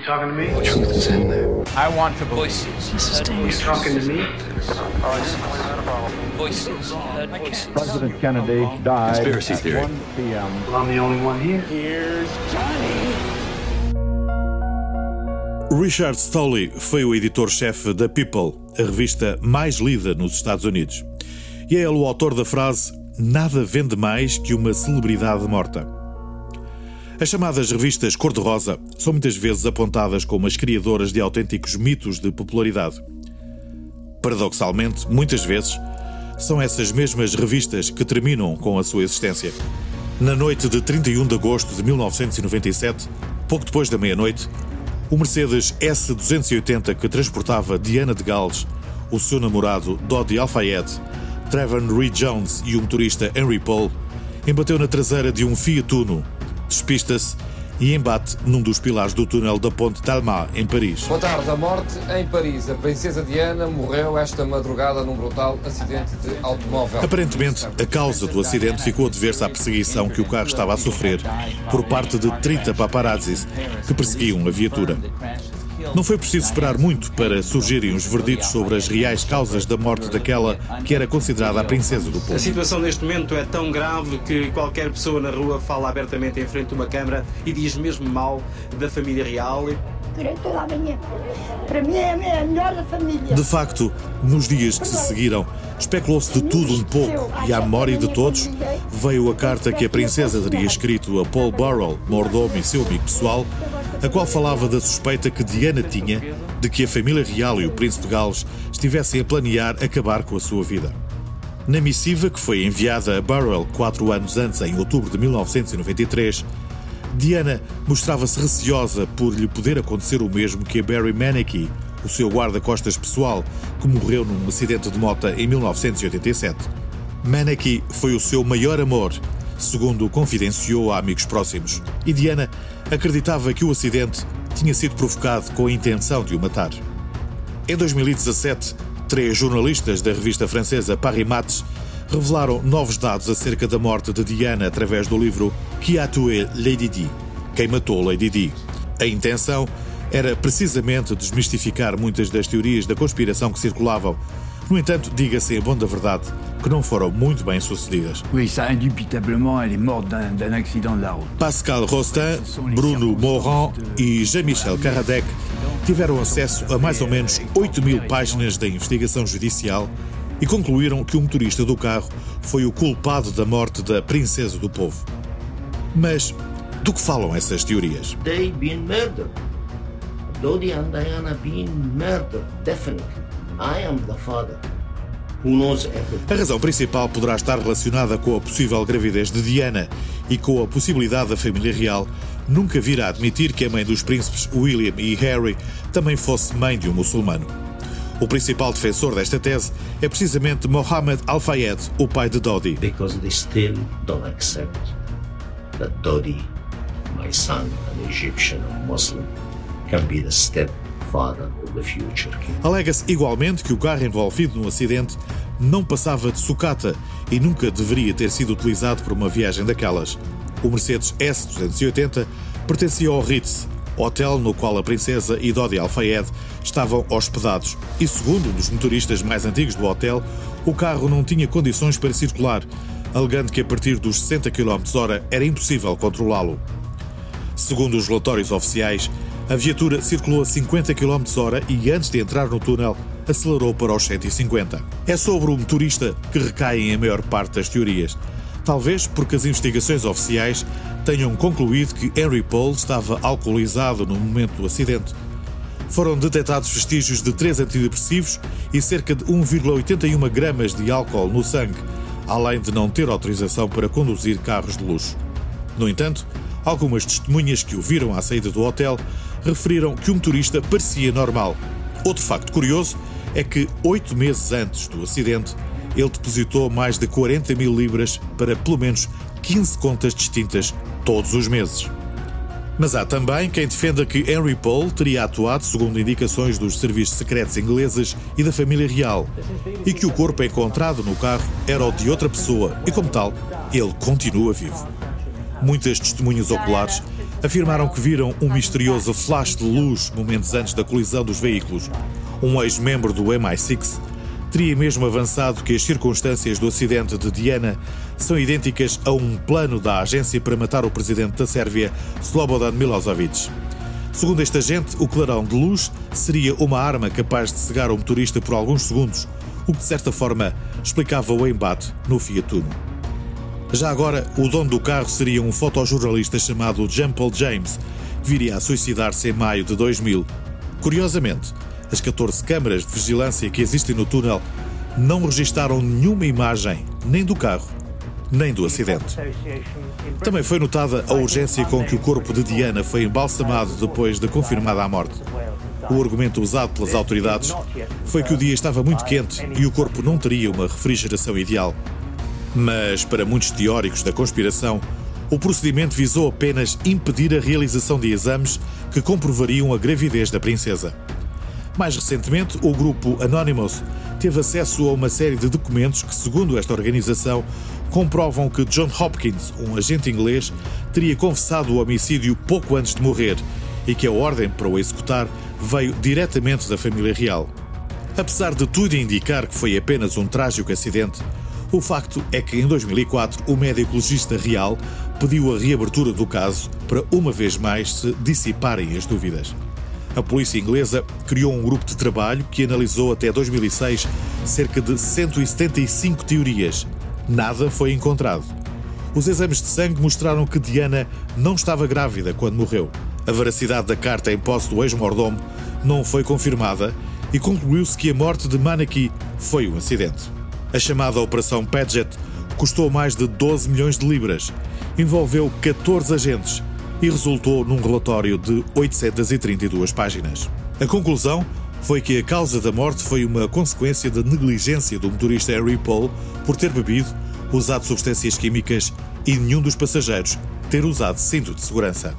You talking to me? The truth is in there. I want to voices. You talking to me? Voices. Heard voices. President Kennedy died Conspiracy at theory. 1 p.m. Well, I'm the only one here. Richard Stolley foi o editor-chefe da People, a revista mais lida nos Estados Unidos. E é ele o autor da frase Nada vende mais que uma celebridade morta. As chamadas revistas cor-de-rosa são muitas vezes apontadas como as criadoras de autênticos mitos de popularidade. Paradoxalmente, muitas vezes, são essas mesmas revistas que terminam com a sua existência. Na noite de 31 de agosto de 1997, pouco depois da meia-noite, o Mercedes S280 que transportava Diana de Gales, o seu namorado Dodi Alfayed, Trevor Reed Jones e o motorista Henry Paul, embateu na traseira de um Fiat Uno, despista-se e embate num dos pilares do túnel da Ponte Talma, em Paris. Boa tarde. A morte em Paris. A princesa Diana morreu esta madrugada num brutal acidente de automóvel. Aparentemente, a causa do acidente ficou a dever-se à perseguição que o carro estava a sofrer por parte de 30 paparazzis que perseguiam a viatura. Não foi preciso esperar muito para surgirem os verditos sobre as reais causas da morte daquela que era considerada a princesa do A povo. situação neste momento é tão grave que qualquer pessoa na rua fala abertamente em frente a uma câmara e diz mesmo mal da família real. Durante toda a manhã. Para mim é a a melhor da família. De facto, nos dias que se seguiram, especulou-se de tudo um pouco e à memória de todos veio a carta que a princesa teria escrito a Paul Burrell, mordomo e seu amigo pessoal, a qual falava da suspeita que Diana tinha de que a família real e o príncipe Gales estivessem a planear acabar com a sua vida. Na missiva que foi enviada a Burrell quatro anos antes, em outubro de 1993, Diana mostrava-se receosa por lhe poder acontecer o mesmo que a Barry Manicky, o seu guarda-costas pessoal, que morreu num acidente de moto em 1987. Manicky foi o seu maior amor, segundo confidenciou a amigos próximos, e Diana acreditava que o acidente tinha sido provocado com a intenção de o matar. Em 2017, três jornalistas da revista francesa Paris Match revelaram novos dados acerca da morte de Diana através do livro Qui a tué Lady Di? Quem matou Lady Di? A intenção era precisamente desmistificar muitas das teorias da conspiração que circulavam. No entanto, diga-se em bom da verdade que não foram muito bem sucedidas. Oui, ça, morte d'un d'un accident de la route. Pascal Rostin, Bruno Morand e Jean-Michel Caradec tiveram acesso a mais ou menos 8 mil páginas da investigação judicial e concluíram que o motorista do carro foi o culpado da morte da princesa do povo. Mas do que falam essas teorias? they been murdered. Dodi and Diana been murdered, definitely. I am the father. A razão principal poderá estar relacionada com a possível gravidez de Diana e com a possibilidade da família real nunca vir a admitir que a mãe dos príncipes William e Harry também fosse mãe de um muçulmano. O principal defensor desta tese é precisamente Mohammed Al-Fayed, o pai de Dodi. Because they still don't accept that Dodi, my son, an Egyptian or Muslim, can be the stepfather Alega-se igualmente que o carro envolvido no acidente não passava de sucata e nunca deveria ter sido utilizado por uma viagem daquelas. O Mercedes S280 pertencia ao Ritz, hotel no qual a princesa e Dodi Al-Fayed estavam hospedados. E segundo um dos motoristas mais antigos do hotel, o carro não tinha condições para circular, alegando que a partir dos 60 km hora era impossível controlá-lo. Segundo os relatórios oficiais, a viatura circulou a 50 km hora e antes de entrar no túnel acelerou para os 150. É sobre o motorista que recaem a maior parte das teorias. Talvez porque as investigações oficiais tenham concluído que Henry Paul estava alcoolizado no momento do acidente. Foram detectados vestígios de três antidepressivos e cerca de 1,81 gramas de álcool no sangue, além de não ter autorização para conduzir carros de luxo. No entanto, algumas testemunhas que o viram à saída do hotel referiram que o motorista parecia normal. Outro facto curioso é que, oito meses antes do acidente, ele depositou mais de 40 mil libras para pelo menos 15 contas distintas todos os meses. Mas há também quem defenda que Henry Paul teria atuado segundo indicações dos serviços secretos ingleses e da família real, e que o corpo encontrado no carro era o de outra pessoa e, como tal, ele continua vivo. Muitas testemunhas oculares afirmaram que viram um misterioso flash de luz momentos antes da colisão dos veículos. Um ex-membro do MI6 teria mesmo avançado que as circunstâncias do acidente de Diana são idênticas a um plano da agência para matar o presidente da Sérvia, Slobodan Milosevic. Segundo este agente, o clarão de luz seria uma arma capaz de cegar o motorista por alguns segundos, o que de certa forma explicava o embate no Fiat Uno. Já agora, o dono do carro seria um fotojornalista chamado Jean Paul James, que viria a suicidar-se em maio de 2000. Curiosamente, as 14 câmaras de vigilância que existem no túnel não registaram nenhuma imagem, nem do carro, nem do acidente. Também foi notada a urgência com que o corpo de Diana foi embalsamado depois de confirmada a morte. O argumento usado pelas autoridades foi que o dia estava muito quente e o corpo não teria uma refrigeração ideal. Mas, para muitos teóricos da conspiração, o procedimento visou apenas impedir a realização de exames que comprovariam a gravidez da princesa. Mais recentemente, o grupo Anonymous teve acesso a uma série de documentos que, segundo esta organização, comprovam que John Hopkins, um agente inglês, teria confessado o homicídio pouco antes de morrer e que a ordem para o executar veio diretamente da família real. Apesar de tudo indicar que foi apenas um trágico acidente, o facto é que em 2004 o médico legista real pediu a reabertura do caso para uma vez mais se dissiparem as dúvidas. A polícia inglesa criou um grupo de trabalho que analisou até 2006 cerca de 175 teorias. Nada foi encontrado. Os exames de sangue mostraram que Diana não estava grávida quando morreu. A veracidade da carta em posse do ex-mordomo não foi confirmada e concluiu-se que a morte de Manaki foi um acidente. A chamada Operação Padgett custou mais de 12 milhões de libras, envolveu 14 agentes e resultou num relatório de 832 páginas. A conclusão foi que a causa da morte foi uma consequência da negligência do motorista Harry Paul por ter bebido, usado substâncias químicas e nenhum dos passageiros ter usado cinto de segurança.